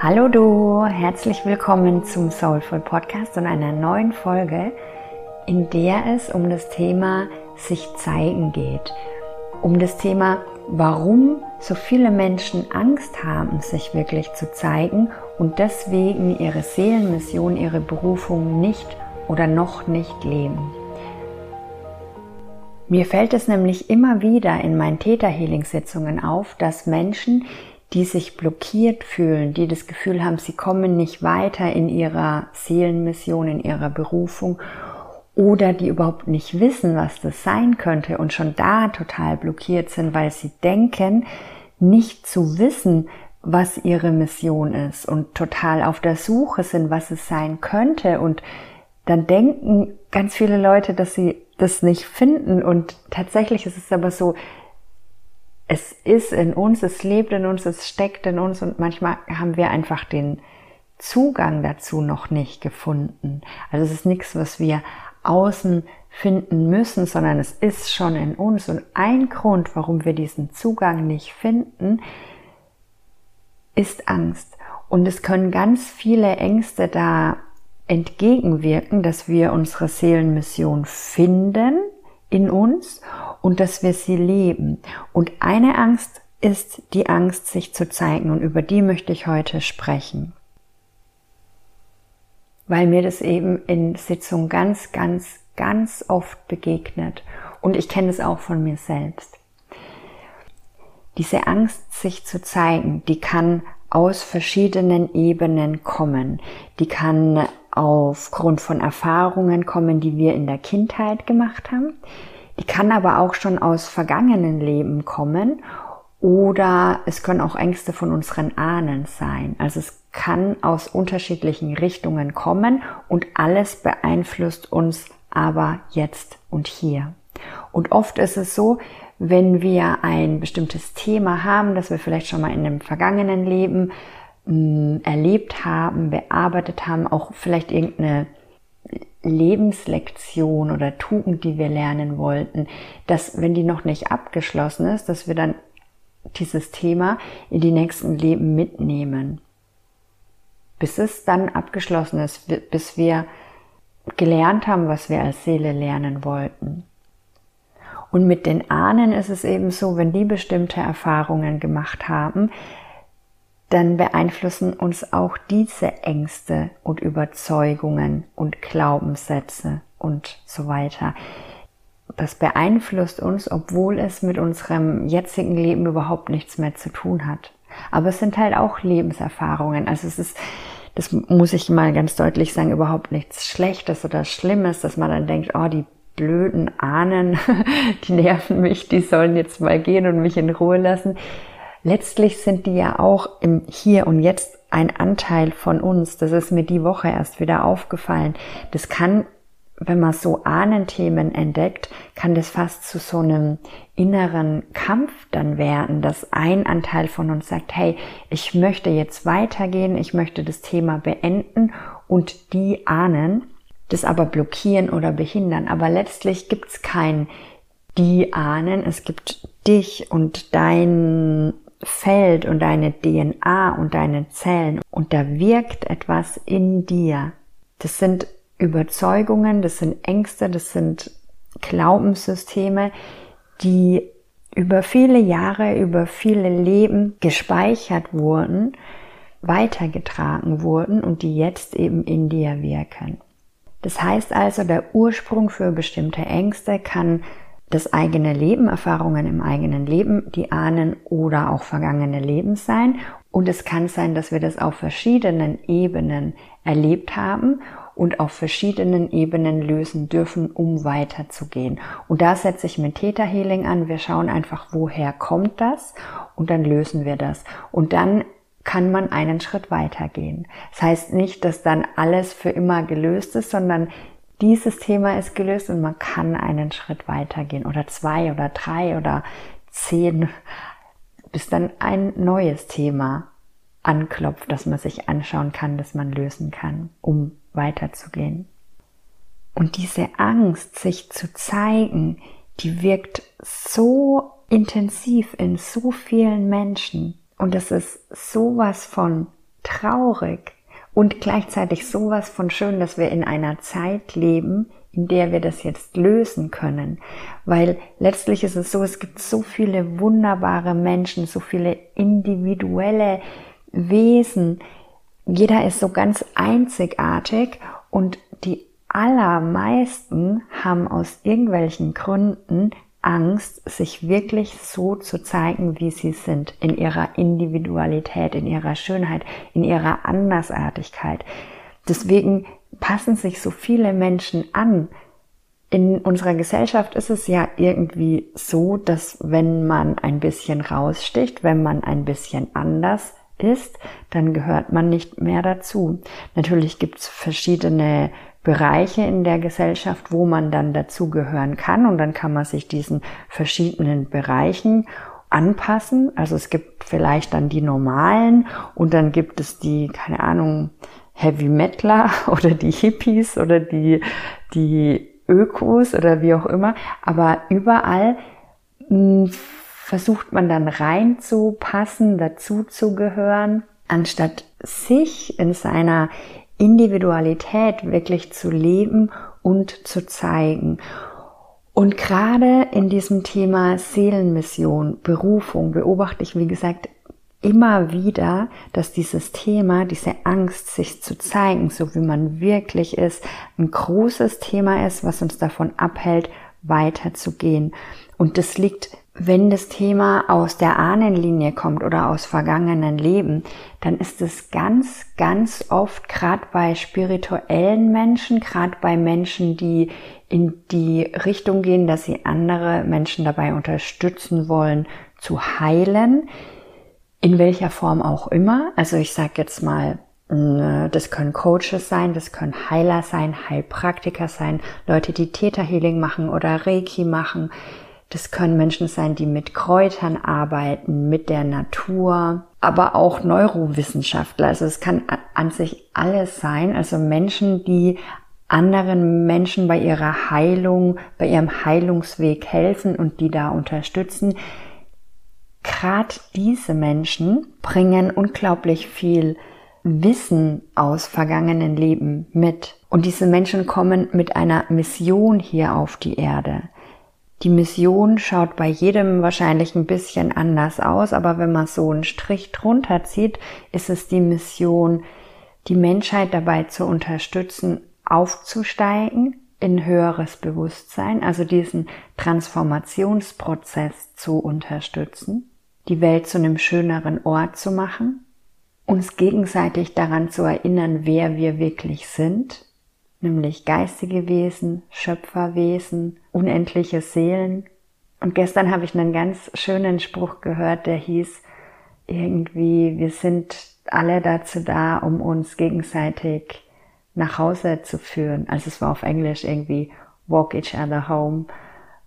Hallo du, herzlich willkommen zum Soulful Podcast und einer neuen Folge, in der es um das Thema sich zeigen geht. Um das Thema, warum so viele Menschen Angst haben, sich wirklich zu zeigen und deswegen ihre Seelenmission, ihre Berufung nicht oder noch nicht leben. Mir fällt es nämlich immer wieder in meinen Täter-Healing-Sitzungen auf, dass Menschen, die sich blockiert fühlen, die das Gefühl haben, sie kommen nicht weiter in ihrer Seelenmission, in ihrer Berufung oder die überhaupt nicht wissen, was das sein könnte und schon da total blockiert sind, weil sie denken, nicht zu wissen, was ihre Mission ist und total auf der Suche sind, was es sein könnte. Und dann denken ganz viele Leute, dass sie das nicht finden. Und tatsächlich ist es aber so, es ist in uns, es lebt in uns, es steckt in uns und manchmal haben wir einfach den Zugang dazu noch nicht gefunden. Also es ist nichts, was wir außen finden müssen, sondern es ist schon in uns. Und ein Grund, warum wir diesen Zugang nicht finden, ist Angst. Und es können ganz viele Ängste da entgegenwirken, dass wir unsere Seelenmission finden in uns und dass wir sie leben. Und eine Angst ist die Angst, sich zu zeigen und über die möchte ich heute sprechen. Weil mir das eben in Sitzungen ganz, ganz, ganz oft begegnet und ich kenne es auch von mir selbst. Diese Angst, sich zu zeigen, die kann aus verschiedenen Ebenen kommen. Die kann aufgrund von Erfahrungen kommen, die wir in der Kindheit gemacht haben. Die kann aber auch schon aus vergangenen Leben kommen oder es können auch Ängste von unseren Ahnen sein. Also es kann aus unterschiedlichen Richtungen kommen und alles beeinflusst uns aber jetzt und hier. Und oft ist es so, wenn wir ein bestimmtes Thema haben, das wir vielleicht schon mal in einem vergangenen Leben mm, erlebt haben, bearbeitet haben, auch vielleicht irgendeine Lebenslektion oder Tugend, die wir lernen wollten, dass wenn die noch nicht abgeschlossen ist, dass wir dann dieses Thema in die nächsten Leben mitnehmen. Bis es dann abgeschlossen ist, bis wir gelernt haben, was wir als Seele lernen wollten. Und mit den Ahnen ist es eben so, wenn die bestimmte Erfahrungen gemacht haben, dann beeinflussen uns auch diese Ängste und Überzeugungen und Glaubenssätze und so weiter. Das beeinflusst uns, obwohl es mit unserem jetzigen Leben überhaupt nichts mehr zu tun hat. Aber es sind halt auch Lebenserfahrungen. Also es ist, das muss ich mal ganz deutlich sagen, überhaupt nichts Schlechtes oder Schlimmes, dass man dann denkt, oh, die blöden Ahnen, die nerven mich, die sollen jetzt mal gehen und mich in Ruhe lassen letztlich sind die ja auch im Hier und Jetzt ein Anteil von uns. Das ist mir die Woche erst wieder aufgefallen. Das kann, wenn man so Ahnenthemen entdeckt, kann das fast zu so einem inneren Kampf dann werden, dass ein Anteil von uns sagt, hey, ich möchte jetzt weitergehen, ich möchte das Thema beenden und die Ahnen das aber blockieren oder behindern. Aber letztlich gibt es kein die Ahnen, es gibt dich und dein Feld und deine DNA und deine Zellen und da wirkt etwas in dir. Das sind Überzeugungen, das sind Ängste, das sind Glaubenssysteme, die über viele Jahre, über viele Leben gespeichert wurden, weitergetragen wurden und die jetzt eben in dir wirken. Das heißt also, der Ursprung für bestimmte Ängste kann das eigene Leben, Erfahrungen im eigenen Leben, die Ahnen oder auch vergangene Leben sein. Und es kann sein, dass wir das auf verschiedenen Ebenen erlebt haben und auf verschiedenen Ebenen lösen dürfen, um weiterzugehen. Und da setze ich mit Theta Healing an. Wir schauen einfach, woher kommt das und dann lösen wir das. Und dann kann man einen Schritt weitergehen. Das heißt nicht, dass dann alles für immer gelöst ist, sondern dieses Thema ist gelöst und man kann einen Schritt weitergehen oder zwei oder drei oder zehn, bis dann ein neues Thema anklopft, das man sich anschauen kann, das man lösen kann, um weiterzugehen. Und diese Angst, sich zu zeigen, die wirkt so intensiv in so vielen Menschen und es ist sowas von traurig und gleichzeitig sowas von schön, dass wir in einer Zeit leben, in der wir das jetzt lösen können. Weil letztlich ist es so, es gibt so viele wunderbare Menschen, so viele individuelle Wesen. Jeder ist so ganz einzigartig und die allermeisten haben aus irgendwelchen Gründen Angst, sich wirklich so zu zeigen, wie sie sind, in ihrer Individualität, in ihrer Schönheit, in ihrer Andersartigkeit. Deswegen passen sich so viele Menschen an. In unserer Gesellschaft ist es ja irgendwie so, dass wenn man ein bisschen raussticht, wenn man ein bisschen anders ist, dann gehört man nicht mehr dazu. Natürlich gibt es verschiedene Bereiche in der Gesellschaft, wo man dann dazugehören kann und dann kann man sich diesen verschiedenen Bereichen anpassen. Also es gibt vielleicht dann die normalen und dann gibt es die, keine Ahnung, Heavy Metaler oder die Hippies oder die, die Ökos oder wie auch immer. Aber überall hm, versucht man dann reinzupassen, dazuzugehören, anstatt sich in seiner Individualität wirklich zu leben und zu zeigen. Und gerade in diesem Thema Seelenmission, Berufung beobachte ich, wie gesagt, immer wieder, dass dieses Thema, diese Angst, sich zu zeigen, so wie man wirklich ist, ein großes Thema ist, was uns davon abhält, weiterzugehen. Und das liegt, wenn das Thema aus der Ahnenlinie kommt oder aus vergangenen Leben, dann ist es ganz, ganz oft, gerade bei spirituellen Menschen, gerade bei Menschen, die in die Richtung gehen, dass sie andere Menschen dabei unterstützen wollen, zu heilen, in welcher Form auch immer. Also ich sage jetzt mal, äh, das können Coaches sein, das können Heiler sein, Heilpraktiker sein, Leute, die Täterhealing machen oder Reiki machen. Das können Menschen sein, die mit Kräutern arbeiten, mit der Natur, aber auch Neurowissenschaftler. Also es kann an sich alles sein. Also Menschen, die anderen Menschen bei ihrer Heilung, bei ihrem Heilungsweg helfen und die da unterstützen gerade diese Menschen bringen unglaublich viel Wissen aus vergangenen Leben mit. Und diese Menschen kommen mit einer Mission hier auf die Erde. Die Mission schaut bei jedem wahrscheinlich ein bisschen anders aus, aber wenn man so einen Strich drunter zieht, ist es die Mission, die Menschheit dabei zu unterstützen, aufzusteigen in höheres Bewusstsein, also diesen Transformationsprozess zu unterstützen die Welt zu einem schöneren Ort zu machen, uns gegenseitig daran zu erinnern, wer wir wirklich sind, nämlich geistige Wesen, Schöpferwesen, unendliche Seelen. Und gestern habe ich einen ganz schönen Spruch gehört, der hieß irgendwie, wir sind alle dazu da, um uns gegenseitig nach Hause zu führen. Also es war auf Englisch irgendwie walk each other home.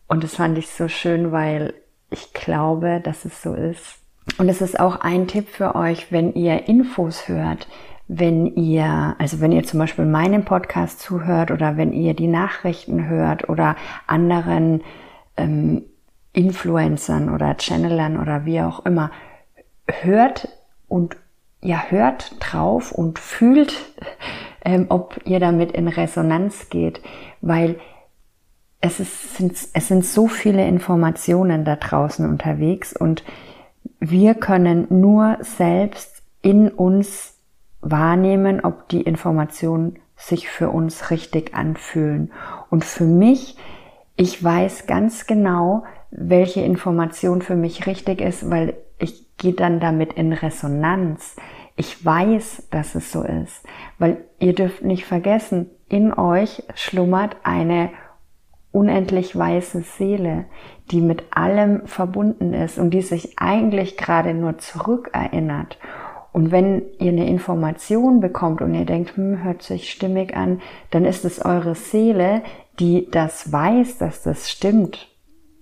Und das fand ich so schön, weil ich glaube, dass es so ist. Und es ist auch ein Tipp für euch, wenn ihr Infos hört, wenn ihr, also wenn ihr zum Beispiel meinen Podcast zuhört oder wenn ihr die Nachrichten hört oder anderen ähm, Influencern oder Channelern oder wie auch immer, hört und ja, hört drauf und fühlt, ähm, ob ihr damit in Resonanz geht, weil es, ist, sind, es sind so viele Informationen da draußen unterwegs und wir können nur selbst in uns wahrnehmen, ob die Informationen sich für uns richtig anfühlen. Und für mich, ich weiß ganz genau, welche Information für mich richtig ist, weil ich gehe dann damit in Resonanz. Ich weiß, dass es so ist, weil ihr dürft nicht vergessen, in euch schlummert eine unendlich weiße Seele, die mit allem verbunden ist und die sich eigentlich gerade nur zurückerinnert. Und wenn ihr eine Information bekommt und ihr denkt, hm, hört sich stimmig an, dann ist es eure Seele, die das weiß, dass das stimmt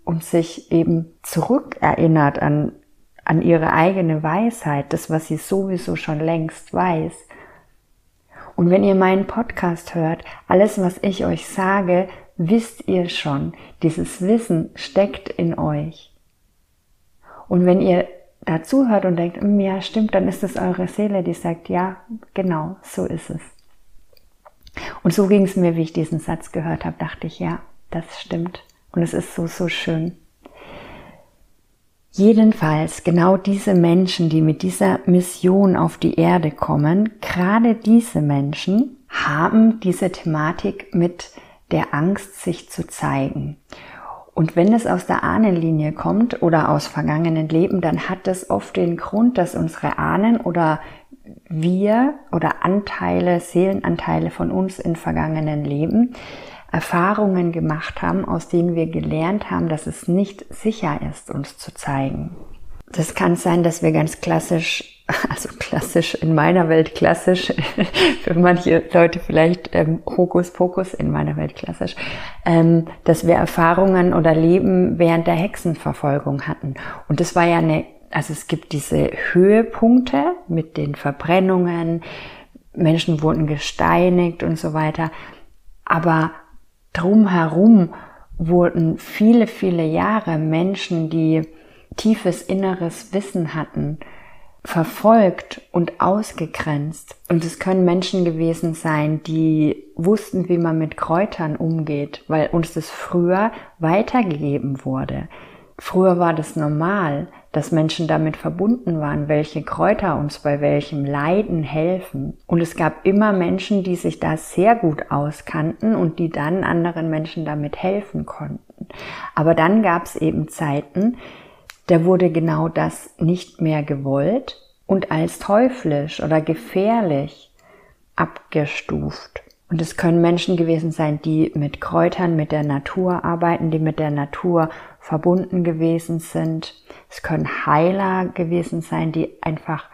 und sich eben zurückerinnert an, an ihre eigene Weisheit, das, was sie sowieso schon längst weiß. Und wenn ihr meinen Podcast hört, alles, was ich euch sage, wisst ihr schon, dieses Wissen steckt in euch. Und wenn ihr dazuhört und denkt, hm, ja, stimmt, dann ist es eure Seele, die sagt, ja, genau, so ist es. Und so ging es mir, wie ich diesen Satz gehört habe, dachte ich, ja, das stimmt. Und es ist so, so schön. Jedenfalls genau diese Menschen, die mit dieser Mission auf die Erde kommen, gerade diese Menschen haben diese Thematik mit der Angst, sich zu zeigen. Und wenn es aus der Ahnenlinie kommt oder aus vergangenen Leben, dann hat das oft den Grund, dass unsere Ahnen oder wir oder Anteile, Seelenanteile von uns in vergangenen Leben Erfahrungen gemacht haben, aus denen wir gelernt haben, dass es nicht sicher ist, uns zu zeigen. Das kann sein, dass wir ganz klassisch, also klassisch in meiner Welt klassisch, für manche Leute vielleicht ähm, Hokuspokus in meiner Welt klassisch, ähm, dass wir Erfahrungen oder Leben während der Hexenverfolgung hatten. Und das war ja eine, also es gibt diese Höhepunkte mit den Verbrennungen, Menschen wurden gesteinigt und so weiter. Aber drumherum wurden viele, viele Jahre Menschen, die tiefes inneres Wissen hatten, verfolgt und ausgegrenzt. Und es können Menschen gewesen sein, die wussten, wie man mit Kräutern umgeht, weil uns das früher weitergegeben wurde. Früher war das normal, dass Menschen damit verbunden waren, welche Kräuter uns bei welchem Leiden helfen. Und es gab immer Menschen, die sich da sehr gut auskannten und die dann anderen Menschen damit helfen konnten. Aber dann gab es eben Zeiten, da wurde genau das nicht mehr gewollt und als teuflisch oder gefährlich abgestuft. Und es können Menschen gewesen sein, die mit Kräutern, mit der Natur arbeiten, die mit der Natur verbunden gewesen sind. Es können Heiler gewesen sein, die einfach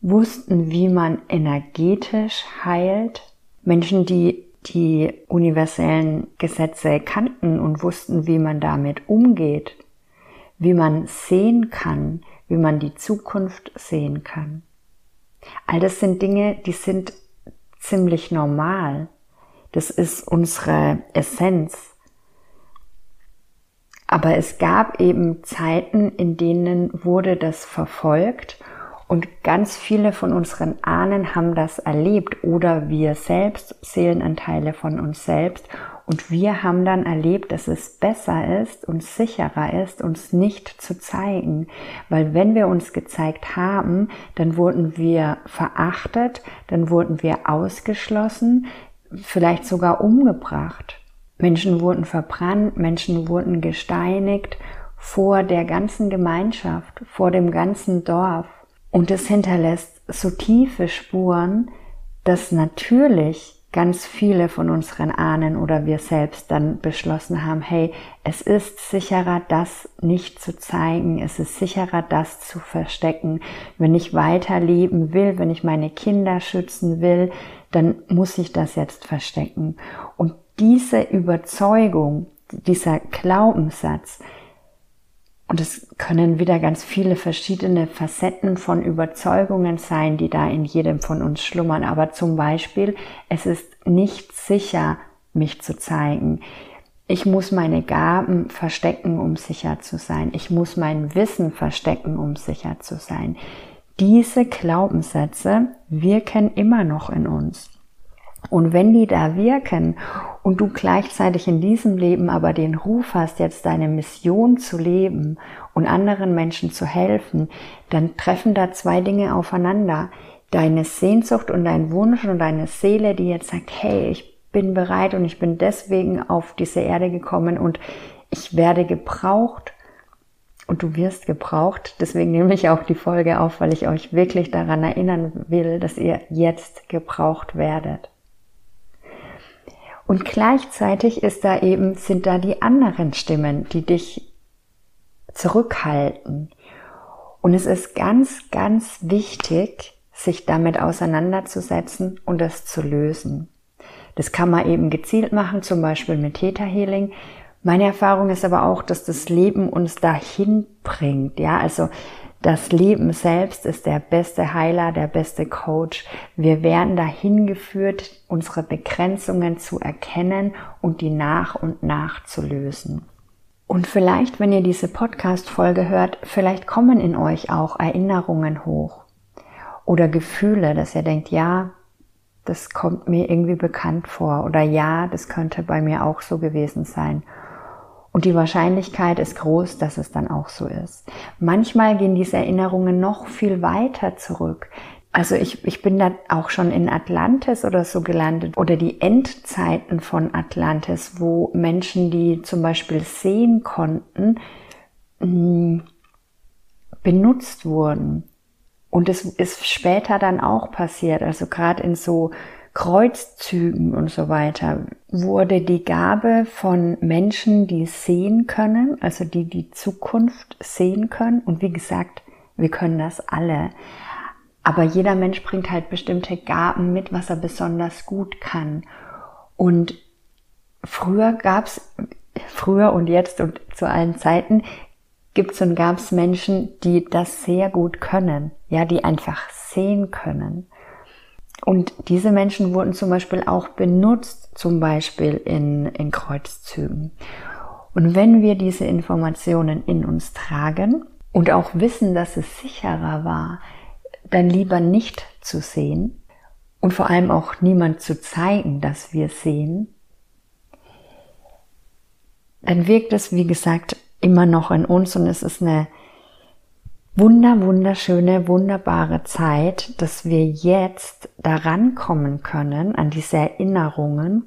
wussten, wie man energetisch heilt. Menschen, die die universellen Gesetze kannten und wussten, wie man damit umgeht wie man sehen kann, wie man die Zukunft sehen kann. All das sind Dinge, die sind ziemlich normal. Das ist unsere Essenz. Aber es gab eben Zeiten, in denen wurde das verfolgt und ganz viele von unseren Ahnen haben das erlebt oder wir selbst, Seelenanteile von uns selbst und wir haben dann erlebt, dass es besser ist und sicherer ist, uns nicht zu zeigen. Weil wenn wir uns gezeigt haben, dann wurden wir verachtet, dann wurden wir ausgeschlossen, vielleicht sogar umgebracht. Menschen wurden verbrannt, Menschen wurden gesteinigt vor der ganzen Gemeinschaft, vor dem ganzen Dorf. Und es hinterlässt so tiefe Spuren, dass natürlich ganz viele von unseren Ahnen oder wir selbst dann beschlossen haben, hey, es ist sicherer, das nicht zu zeigen, es ist sicherer, das zu verstecken. Wenn ich weiterleben will, wenn ich meine Kinder schützen will, dann muss ich das jetzt verstecken. Und diese Überzeugung, dieser Glaubenssatz, und es können wieder ganz viele verschiedene Facetten von Überzeugungen sein, die da in jedem von uns schlummern. Aber zum Beispiel, es ist nicht sicher, mich zu zeigen. Ich muss meine Gaben verstecken, um sicher zu sein. Ich muss mein Wissen verstecken, um sicher zu sein. Diese Glaubenssätze wirken immer noch in uns. Und wenn die da wirken und du gleichzeitig in diesem Leben aber den Ruf hast, jetzt deine Mission zu leben und anderen Menschen zu helfen, dann treffen da zwei Dinge aufeinander. Deine Sehnsucht und dein Wunsch und deine Seele, die jetzt sagt, hey, ich bin bereit und ich bin deswegen auf diese Erde gekommen und ich werde gebraucht und du wirst gebraucht. Deswegen nehme ich auch die Folge auf, weil ich euch wirklich daran erinnern will, dass ihr jetzt gebraucht werdet. Und gleichzeitig ist da eben, sind da die anderen Stimmen, die dich zurückhalten. Und es ist ganz, ganz wichtig, sich damit auseinanderzusetzen und das zu lösen. Das kann man eben gezielt machen, zum Beispiel mit Theta Healing. Meine Erfahrung ist aber auch, dass das Leben uns dahin bringt. Ja, also das Leben selbst ist der beste Heiler, der beste Coach. Wir werden dahin geführt, unsere Begrenzungen zu erkennen und die nach und nach zu lösen. Und vielleicht, wenn ihr diese Podcast-Folge hört, vielleicht kommen in euch auch Erinnerungen hoch oder Gefühle, dass ihr denkt, ja, das kommt mir irgendwie bekannt vor oder ja, das könnte bei mir auch so gewesen sein. Und die Wahrscheinlichkeit ist groß, dass es dann auch so ist. Manchmal gehen diese Erinnerungen noch viel weiter zurück. Also ich, ich bin da auch schon in Atlantis oder so gelandet oder die Endzeiten von Atlantis, wo Menschen, die zum Beispiel sehen konnten, mm, benutzt wurden. Und es ist später dann auch passiert, also gerade in so Kreuzzügen und so weiter, wurde die Gabe von Menschen, die sehen können, also die die Zukunft sehen können. Und wie gesagt, wir können das alle. Aber jeder Mensch bringt halt bestimmte Gaben mit, was er besonders gut kann. Und früher gab's, früher und jetzt und zu allen Zeiten gibt's und gab's Menschen, die das sehr gut können. Ja, die einfach sehen können. Und diese Menschen wurden zum Beispiel auch benutzt, zum Beispiel in, in Kreuzzügen. Und wenn wir diese Informationen in uns tragen und auch wissen, dass es sicherer war, dann lieber nicht zu sehen und vor allem auch niemand zu zeigen, dass wir sehen, dann wirkt es, wie gesagt, immer noch in uns und es ist eine wunder, wunderschöne, wunderbare Zeit, dass wir jetzt daran kommen können, an diese Erinnerungen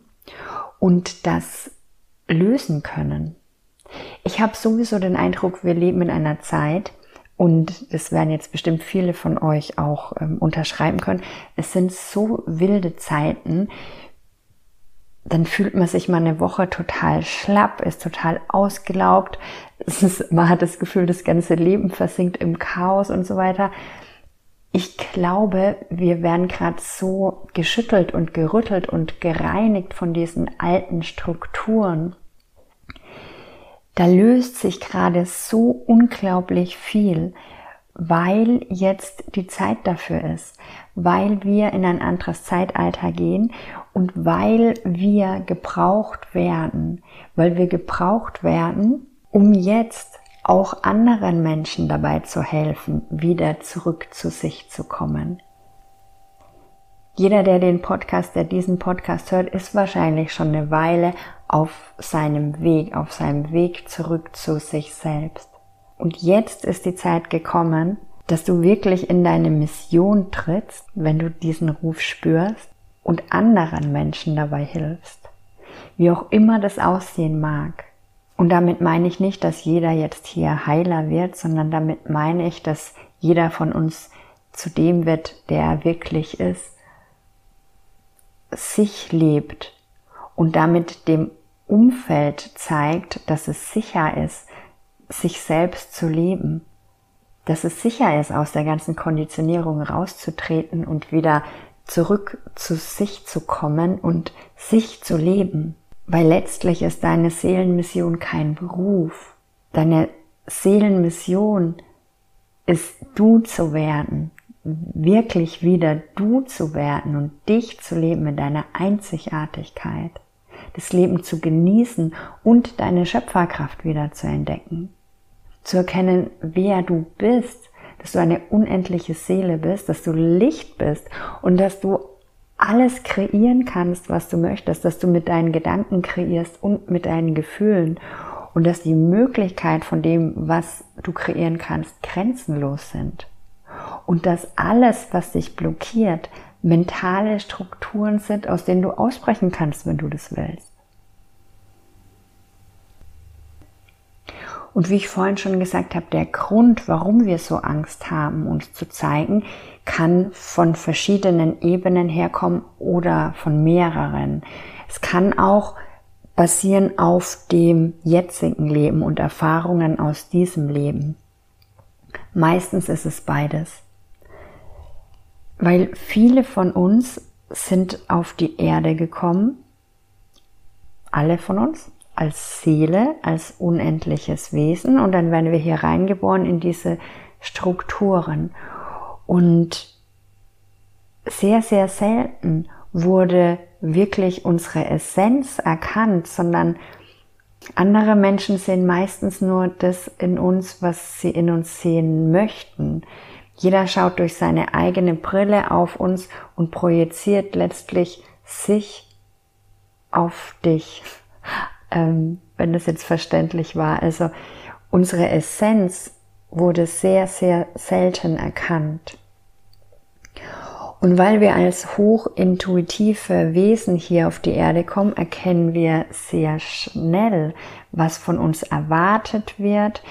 und das lösen können. Ich habe sowieso den Eindruck, wir leben in einer Zeit, und das werden jetzt bestimmt viele von euch auch ähm, unterschreiben können. Es sind so wilde Zeiten. Dann fühlt man sich mal eine Woche total schlapp, ist total ausgelaugt. Ist, man hat das Gefühl, das ganze Leben versinkt im Chaos und so weiter. Ich glaube, wir werden gerade so geschüttelt und gerüttelt und gereinigt von diesen alten Strukturen da löst sich gerade so unglaublich viel, weil jetzt die Zeit dafür ist, weil wir in ein anderes Zeitalter gehen und weil wir gebraucht werden, weil wir gebraucht werden, um jetzt auch anderen Menschen dabei zu helfen, wieder zurück zu sich zu kommen. Jeder, der den Podcast, der diesen Podcast hört, ist wahrscheinlich schon eine Weile auf seinem Weg, auf seinem Weg zurück zu sich selbst. Und jetzt ist die Zeit gekommen, dass du wirklich in deine Mission trittst, wenn du diesen Ruf spürst und anderen Menschen dabei hilfst. Wie auch immer das aussehen mag. Und damit meine ich nicht, dass jeder jetzt hier Heiler wird, sondern damit meine ich, dass jeder von uns zu dem wird, der er wirklich ist sich lebt und damit dem Umfeld zeigt, dass es sicher ist, sich selbst zu leben, dass es sicher ist, aus der ganzen Konditionierung rauszutreten und wieder zurück zu sich zu kommen und sich zu leben. Weil letztlich ist deine Seelenmission kein Beruf. Deine Seelenmission ist du zu werden, wirklich wieder du zu werden und dich zu leben in deiner Einzigartigkeit, das Leben zu genießen und deine Schöpferkraft wieder zu entdecken, zu erkennen, wer du bist, dass du eine unendliche Seele bist, dass du Licht bist und dass du alles kreieren kannst, was du möchtest, dass du mit deinen Gedanken kreierst und mit deinen Gefühlen und dass die Möglichkeit von dem, was du kreieren kannst, grenzenlos sind und dass alles, was dich blockiert, mentale Strukturen sind, aus denen du ausbrechen kannst, wenn du das willst. Und wie ich vorhin schon gesagt habe, der Grund, warum wir so Angst haben, uns zu zeigen, kann von verschiedenen Ebenen herkommen oder von mehreren. Es kann auch basieren auf dem jetzigen Leben und Erfahrungen aus diesem Leben. Meistens ist es beides. Weil viele von uns sind auf die Erde gekommen, alle von uns, als Seele, als unendliches Wesen und dann werden wir hier reingeboren in diese Strukturen. Und sehr, sehr selten wurde wirklich unsere Essenz erkannt, sondern Andere Menschen sehen meistens nur das in uns, was sie in uns sehen möchten. Jeder schaut durch seine eigene Brille auf uns und projiziert letztlich sich auf dich, ähm, wenn das jetzt verständlich war. Also unsere Essenz wurde sehr, sehr selten erkannt. Und weil wir als hochintuitive Wesen hier auf die Erde kommen, erkennen wir sehr schnell, was von uns erwartet wird,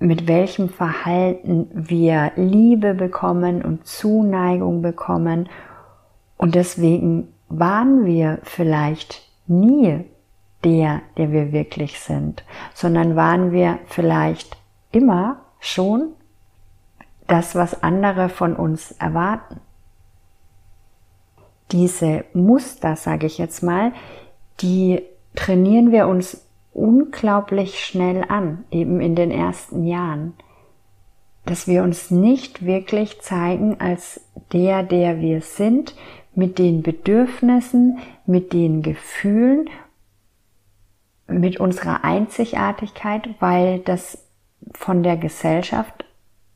mit welchem Verhalten wir Liebe bekommen und Zuneigung bekommen. Und deswegen waren wir vielleicht nie der, der wir wirklich sind, sondern waren wir vielleicht immer schon das, was andere von uns erwarten. Diese Muster, sage ich jetzt mal, die trainieren wir uns unglaublich schnell an, eben in den ersten Jahren, dass wir uns nicht wirklich zeigen als der, der wir sind, mit den Bedürfnissen, mit den Gefühlen, mit unserer Einzigartigkeit, weil das von der Gesellschaft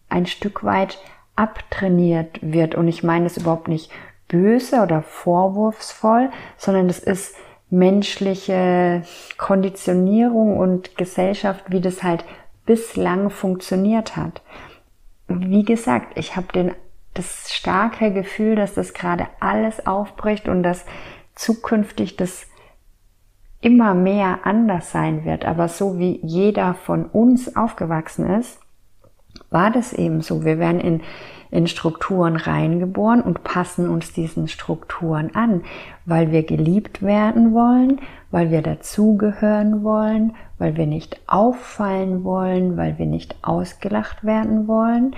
ein Stück weit abtrainiert wird. Und ich meine es überhaupt nicht böse oder vorwurfsvoll, sondern es ist menschliche Konditionierung und Gesellschaft, wie das halt bislang funktioniert hat. Wie gesagt, ich habe den das starke Gefühl, dass das gerade alles aufbricht und dass zukünftig das immer mehr anders sein wird. Aber so wie jeder von uns aufgewachsen ist, war das eben so. Wir werden in in Strukturen reingeboren und passen uns diesen Strukturen an, weil wir geliebt werden wollen, weil wir dazugehören wollen, weil wir nicht auffallen wollen, weil wir nicht ausgelacht werden wollen.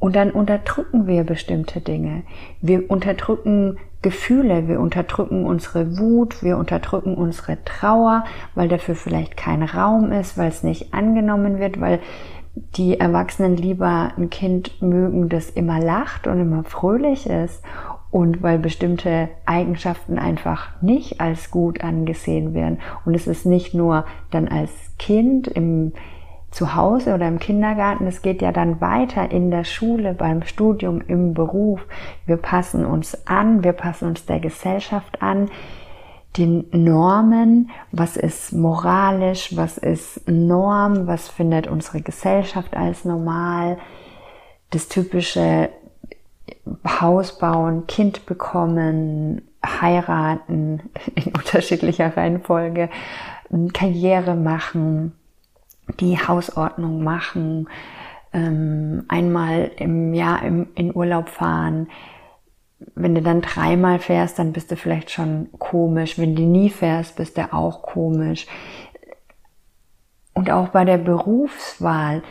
Und dann unterdrücken wir bestimmte Dinge. Wir unterdrücken Gefühle, wir unterdrücken unsere Wut, wir unterdrücken unsere Trauer, weil dafür vielleicht kein Raum ist, weil es nicht angenommen wird, weil die Erwachsenen lieber ein Kind mögen, das immer lacht und immer fröhlich ist und weil bestimmte Eigenschaften einfach nicht als gut angesehen werden. Und es ist nicht nur dann als Kind im Zuhause oder im Kindergarten, es geht ja dann weiter in der Schule, beim Studium, im Beruf. Wir passen uns an, wir passen uns der Gesellschaft an den Normen, was ist moralisch, was ist Norm, was findet unsere Gesellschaft als normal, das typische Haus bauen, Kind bekommen, heiraten in unterschiedlicher Reihenfolge, Karriere machen, die Hausordnung machen, ähm, einmal im Jahr in Urlaub fahren, wenn du dann dreimal fährst, dann bist du vielleicht schon komisch. Wenn du nie fährst, bist du auch komisch. Und auch bei der Berufswahl.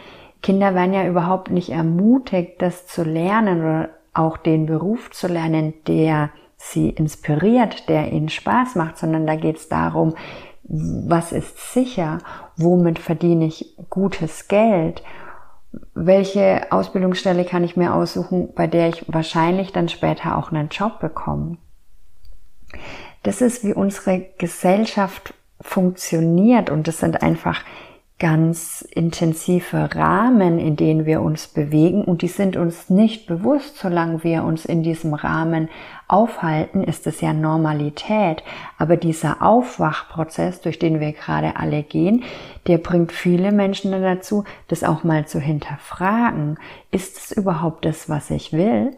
Kinder werden ja überhaupt nicht ermutigt, das zu lernen oder auch den Beruf zu lernen, der sie inspiriert, der ihnen Spaß macht, sondern da geht es darum, was ist sicher, womit verdiene ich gutes Geld welche Ausbildungsstelle kann ich mir aussuchen, bei der ich wahrscheinlich dann später auch einen Job bekomme. Das ist, wie unsere Gesellschaft funktioniert und das sind einfach ganz intensive Rahmen, in denen wir uns bewegen und die sind uns nicht bewusst, solange wir uns in diesem Rahmen aufhalten, ist es ja Normalität. Aber dieser Aufwachprozess, durch den wir gerade alle gehen, der bringt viele Menschen dazu, das auch mal zu hinterfragen. Ist es überhaupt das, was ich will?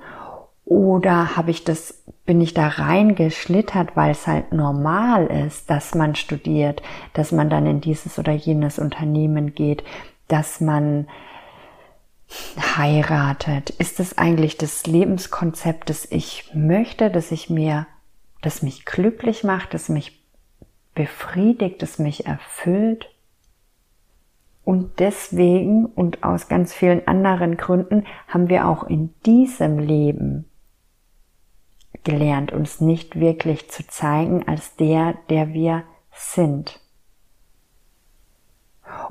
Oder habe ich das, bin ich da reingeschlittert, weil es halt normal ist, dass man studiert, dass man dann in dieses oder jenes Unternehmen geht, dass man heiratet? Ist es eigentlich das Lebenskonzept, das ich möchte, das ich mir, das mich glücklich macht, das mich befriedigt, das mich erfüllt? Und deswegen und aus ganz vielen anderen Gründen haben wir auch in diesem Leben gelernt, uns nicht wirklich zu zeigen als der, der wir sind.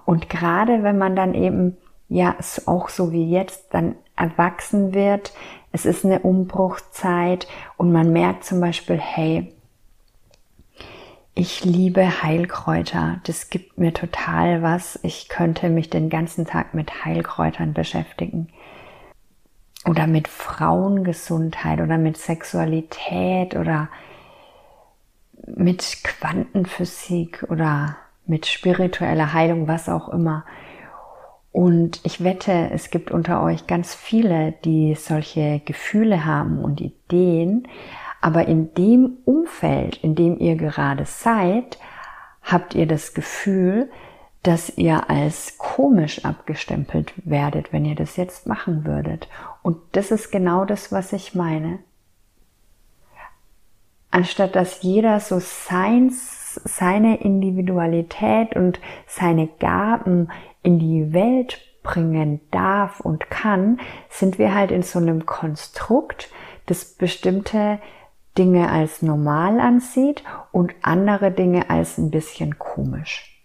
Und gerade wenn man dann eben, ja, auch so wie jetzt, dann erwachsen wird, es ist eine Umbruchzeit und man merkt zum Beispiel, hey, Ich liebe Heilkräuter. Das gibt mir total was. Ich könnte mich den ganzen Tag mit Heilkräutern beschäftigen. Oder mit Frauengesundheit oder mit Sexualität oder mit Quantenphysik oder mit spiritueller Heilung, was auch immer. Und ich wette, es gibt unter euch ganz viele, die solche Gefühle haben und Ideen, aber in dem Umfeld, in dem ihr gerade seid, habt ihr das Gefühl, dass ihr als komisch abgestempelt werdet, wenn ihr das jetzt machen würdet. Und das ist genau das, was ich meine. Anstatt dass jeder so seins, seine Individualität und seine Gaben in die Welt bringen darf und kann, sind wir halt in so einem Konstrukt, das bestimmte Dinge als normal ansieht und andere Dinge als ein bisschen komisch.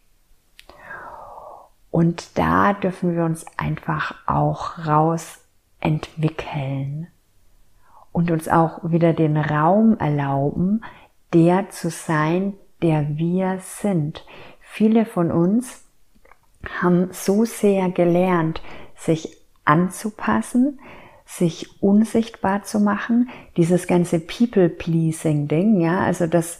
Und da dürfen wir uns einfach auch raus entwickeln und uns auch wieder den Raum erlauben, der zu sein, der wir sind. Viele von uns haben so sehr gelernt, sich anzupassen, sich unsichtbar zu machen, dieses ganze People-Pleasing-Ding, ja, also das,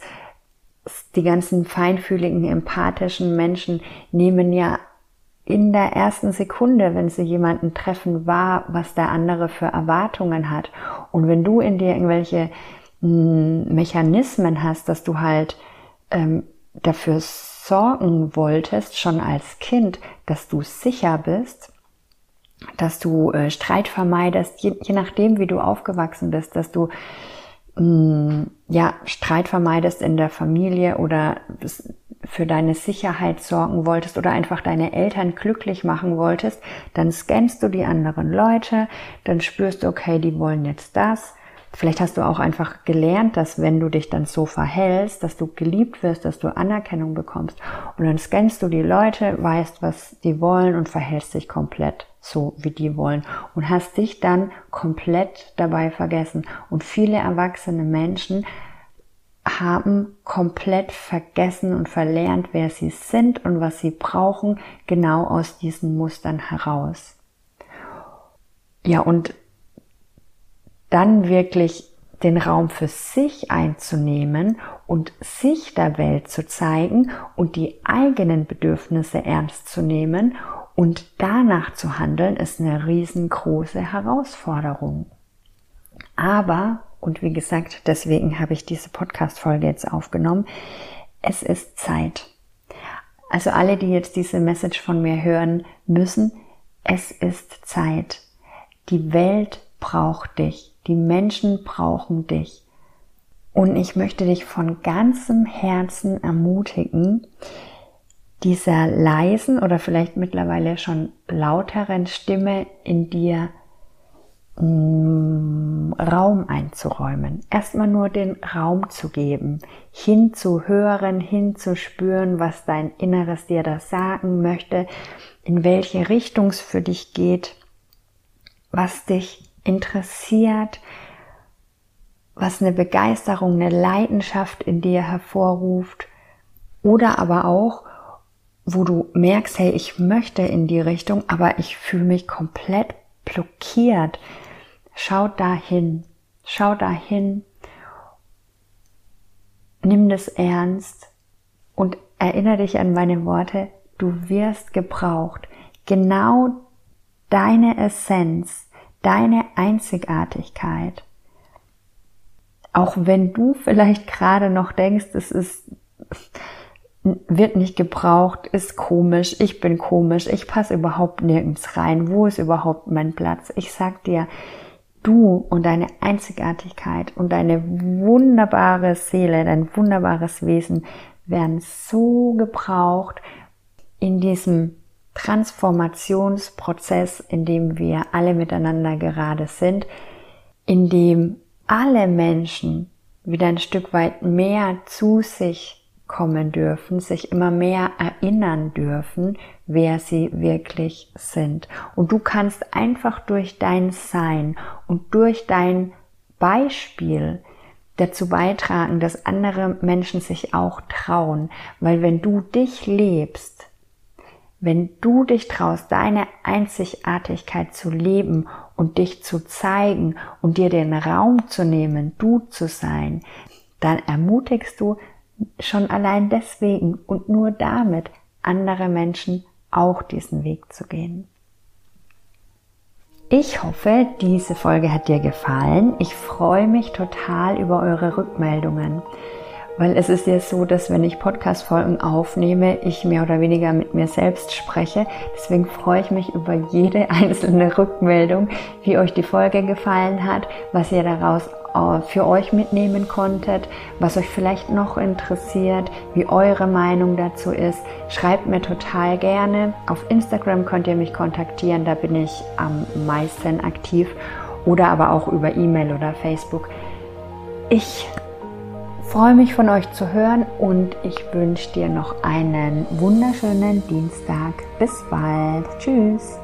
die ganzen feinfühligen, empathischen Menschen nehmen ja in der ersten Sekunde, wenn sie jemanden treffen, wahr, was der andere für Erwartungen hat. Und wenn du in dir irgendwelche hm, Mechanismen hast, dass du halt ähm, dafür sorgen wolltest, schon als Kind, dass du sicher bist, dass du äh, Streit vermeidest, je, je, nachdem, wie du aufgewachsen bist, dass du mh, mm, ja Streit vermeidest in der Familie oder für deine Sicherheit sorgen wolltest oder einfach deine Eltern glücklich machen wolltest, dann scannst du die anderen Leute, dann spürst du, okay, die wollen jetzt das, Vielleicht hast du auch einfach gelernt, dass wenn du dich dann so verhältst, dass du geliebt wirst, dass du Anerkennung bekommst. Und dann scannst du die Leute, weißt, was die wollen und verhältst dich komplett so, wie die wollen. Und hast dich dann komplett dabei vergessen. Und viele erwachsene Menschen haben komplett vergessen und verlernt, wer sie sind und was sie brauchen, genau aus diesen Mustern heraus. Ja, und dann wirklich den Raum für sich einzunehmen und sich der Welt zu zeigen und die eigenen Bedürfnisse ernst zu nehmen und danach zu handeln, ist eine riesengroße Herausforderung. Aber, und wie gesagt, deswegen habe ich diese Podcast-Folge jetzt aufgenommen, es ist Zeit. Also alle, die jetzt diese Message von mir hören müssen, es ist Zeit. Die Welt braucht dich. Die Menschen brauchen dich. Und ich möchte dich von ganzem Herzen ermutigen, dieser leisen oder vielleicht mittlerweile schon lauteren Stimme in dir mm, Raum einzuräumen. Erstmal nur den Raum zu geben, hinzuhören, hinzuspüren, was dein Inneres dir da sagen möchte, in welche Richtung es für dich geht, was dich interessiert, was eine Begeisterung, eine Leidenschaft in dir hervorruft oder aber auch, wo du merkst, hey, ich möchte in die Richtung, aber ich fühle mich komplett blockiert. Schau dahin, schau dahin, nimm das ernst und erinnere dich an meine Worte, du wirst gebraucht. Genau deine Essenz, deine Einzigartigkeit. Auch wenn du vielleicht gerade noch denkst, es ist, wird nicht gebraucht, ist komisch, ich bin komisch, ich passe überhaupt nirgends rein, wo ist überhaupt mein Platz? Ich sag dir, du und deine Einzigartigkeit und deine wunderbare Seele, dein wunderbares Wesen werden so gebraucht in diesem Transformationsprozess, in dem wir alle miteinander gerade sind, in dem alle Menschen wieder ein Stück weit mehr zu sich kommen dürfen, sich immer mehr erinnern dürfen, wer sie wirklich sind. Und du kannst einfach durch dein Sein und durch dein Beispiel dazu beitragen, dass andere Menschen sich auch trauen. Weil wenn du dich lebst, wenn du dich traust, deine Einzigartigkeit zu leben und dich zu zeigen und dir den Raum zu nehmen, du zu sein, dann ermutigst du schon allein deswegen und nur damit andere Menschen auch diesen Weg zu gehen. Ich hoffe, diese Folge hat dir gefallen. Ich freue mich total über eure Rückmeldungen, weil es ist ja so, dass wenn ich Podcast-Folgen aufnehme, ich mehr oder weniger mit mir selbst spreche. Deswegen freue ich mich über jede einzelne Rückmeldung, wie euch die Folge gefallen hat, was ihr daraus äh, für euch mitnehmen konntet, was euch vielleicht noch interessiert, wie eure Meinung dazu ist. Schreibt mir total gerne. Auf Instagram könnt ihr mich kontaktieren, da bin ich am meisten aktiv oder aber auch über E-Mail oder Facebook. Ich freue mich von euch zu hören und ich wünsche dir noch einen wunderschönen Dienstag. Bis bald. Tschüss.